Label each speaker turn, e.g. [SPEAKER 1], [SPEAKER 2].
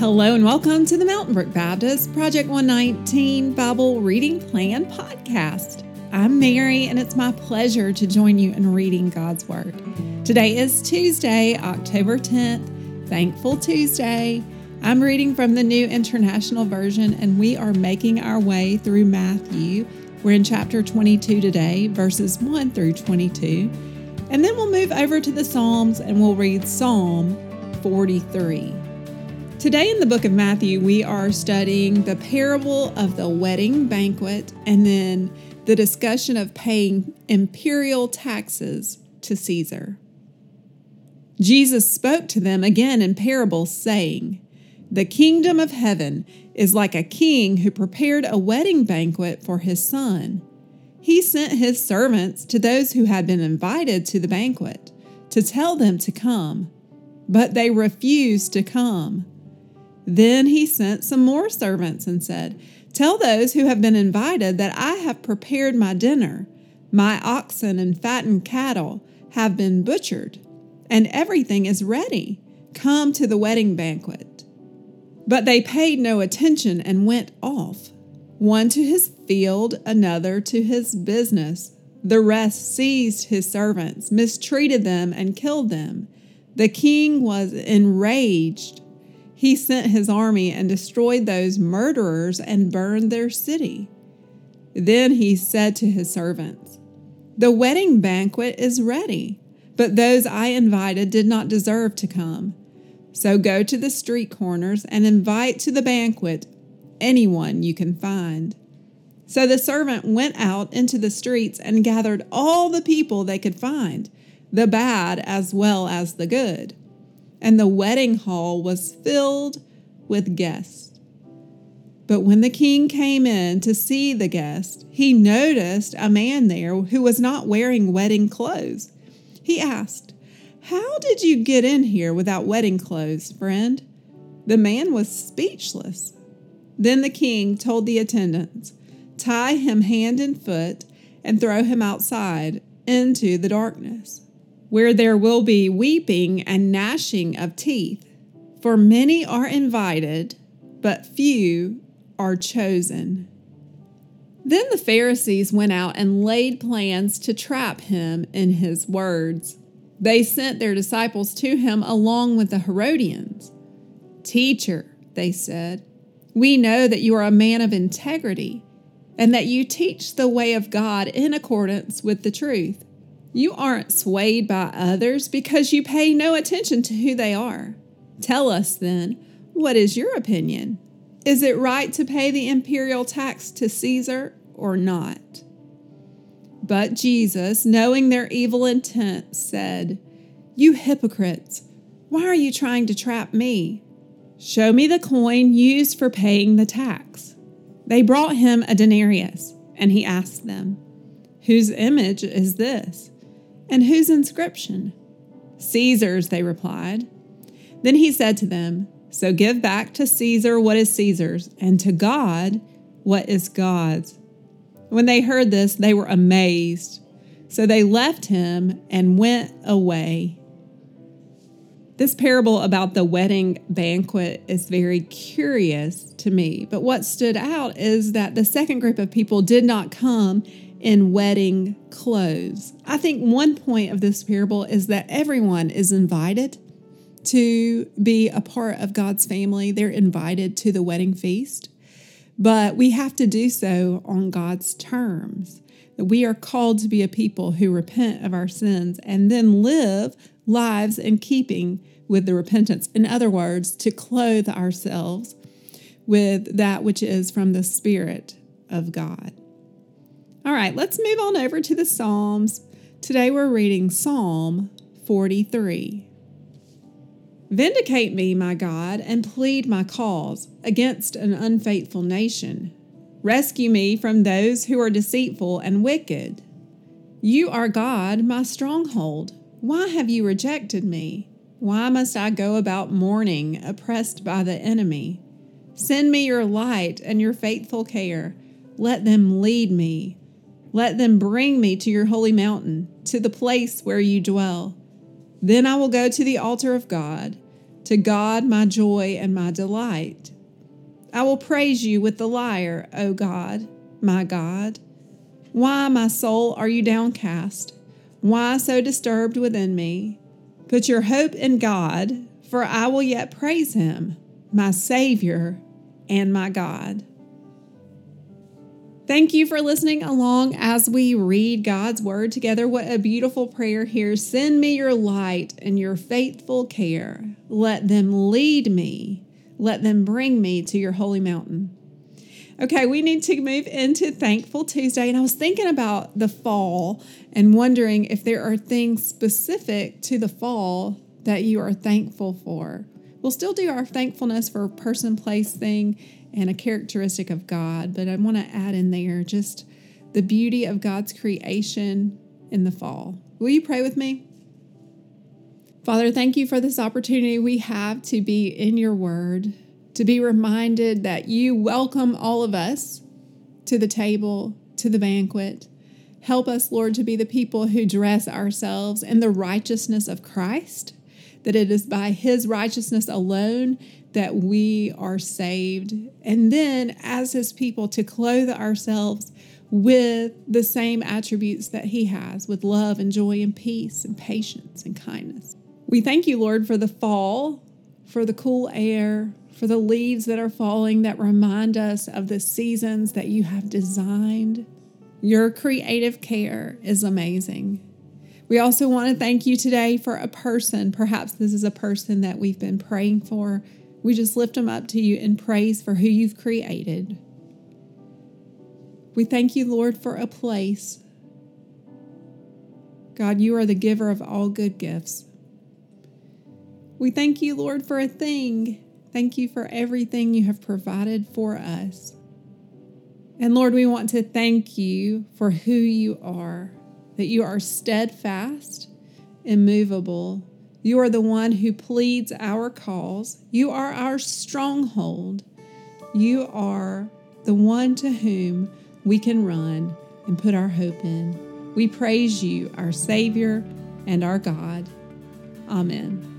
[SPEAKER 1] Hello and welcome to the Mountain Brook Baptist Project 119 Bible Reading Plan podcast. I'm Mary and it's my pleasure to join you in reading God's Word. Today is Tuesday, October 10th, Thankful Tuesday. I'm reading from the New International Version and we are making our way through Matthew. We're in chapter 22 today, verses 1 through 22. And then we'll move over to the Psalms and we'll read Psalm 43. Today in the book of Matthew, we are studying the parable of the wedding banquet and then the discussion of paying imperial taxes to Caesar. Jesus spoke to them again in parables, saying, The kingdom of heaven is like a king who prepared a wedding banquet for his son. He sent his servants to those who had been invited to the banquet to tell them to come, but they refused to come. Then he sent some more servants and said, Tell those who have been invited that I have prepared my dinner. My oxen and fattened cattle have been butchered, and everything is ready. Come to the wedding banquet. But they paid no attention and went off, one to his field, another to his business. The rest seized his servants, mistreated them, and killed them. The king was enraged he sent his army and destroyed those murderers and burned their city. Then he said to his servants, The wedding banquet is ready, but those I invited did not deserve to come. So go to the street corners and invite to the banquet anyone you can find. So the servant went out into the streets and gathered all the people they could find, the bad as well as the good and the wedding hall was filled with guests. But when the king came in to see the guests, he noticed a man there who was not wearing wedding clothes. He asked, How did you get in here without wedding clothes, friend? The man was speechless. Then the king told the attendants, Tie him hand and foot and throw him outside into the darkness where there will be weeping and gnashing of teeth. For many are invited, but few are chosen. Then the Pharisees went out and laid plans to trap him in his words. They sent their disciples to him along with the Herodians. Teacher, they said, we know that you are a man of integrity and that you teach the way of God in accordance with the truth. You aren't swayed by others because you pay no attention to who they are. Tell us then, what is your opinion? Is it right to pay the imperial tax to Caesar or not? But Jesus, knowing their evil intent, said, You hypocrites, why are you trying to trap me? Show me the coin used for paying the tax. They brought him a denarius, and he asked them, Whose image is this? And whose inscription? Caesar's, they replied. Then he said to them, So give back to Caesar what is Caesar's, and to God what is God's. When they heard this, they were amazed. So they left him and went away. This parable about the wedding banquet is very curious to me, but what stood out is that the second group of people did not come in wedding clothes. I think one point of this parable is that everyone is invited to be a part of God's family. They're invited to the wedding feast, but we have to do so on God's terms. That we are called to be a people who repent of our sins and then live lives in keeping with the repentance. In other words, to clothe ourselves with that which is from the Spirit of God. All right, let's move on over to the Psalms. Today we're reading Psalm 43. Vindicate me, my God, and plead my cause against an unfaithful nation. Rescue me from those who are deceitful and wicked. You are God, my stronghold. Why have you rejected me? Why must I go about mourning, oppressed by the enemy? Send me your light and your faithful care. Let them lead me let them bring me to your holy mountain, to the place where you dwell. Then I will go to the altar of God, to God my joy and my delight. I will praise you with the lyre, O God, my God. Why, my soul, are you downcast? Why so disturbed within me? Put your hope in God, for I will yet praise him, my Savior and my God. Thank you for listening along as we read God's word together. What a beautiful prayer here. Send me your light and your faithful care. Let them lead me. Let them bring me to your holy mountain. Okay, we need to move into Thankful Tuesday. And I was thinking about the fall and wondering if there are things specific to the fall that you are thankful for. We'll still do our thankfulness for person, place, thing, and a characteristic of God, but I want to add in there just the beauty of God's creation in the fall. Will you pray with me? Father, thank you for this opportunity we have to be in your word, to be reminded that you welcome all of us to the table, to the banquet. Help us, Lord, to be the people who dress ourselves in the righteousness of Christ, that it is by his righteousness alone that we are saved. And then, as his people, to clothe ourselves with the same attributes that he has with love and joy and peace and patience and kindness. We thank you, Lord, for the fall, for the cool air, for the leaves that are falling that remind us of the seasons that you have designed. Your creative care is amazing. We also want to thank you today for a person. Perhaps this is a person that we've been praying for we just lift them up to you in praise for who you've created. We thank you, Lord, for a place. God, you are the giver of all good gifts. We thank you, Lord, for a thing. Thank you for everything you have provided for us. And Lord, we want to thank you for who you are, that you are steadfast, immovable, you are the one who pleads our cause. You are our stronghold. You are the one to whom we can run and put our hope in. We praise you, our Savior and our God. Amen.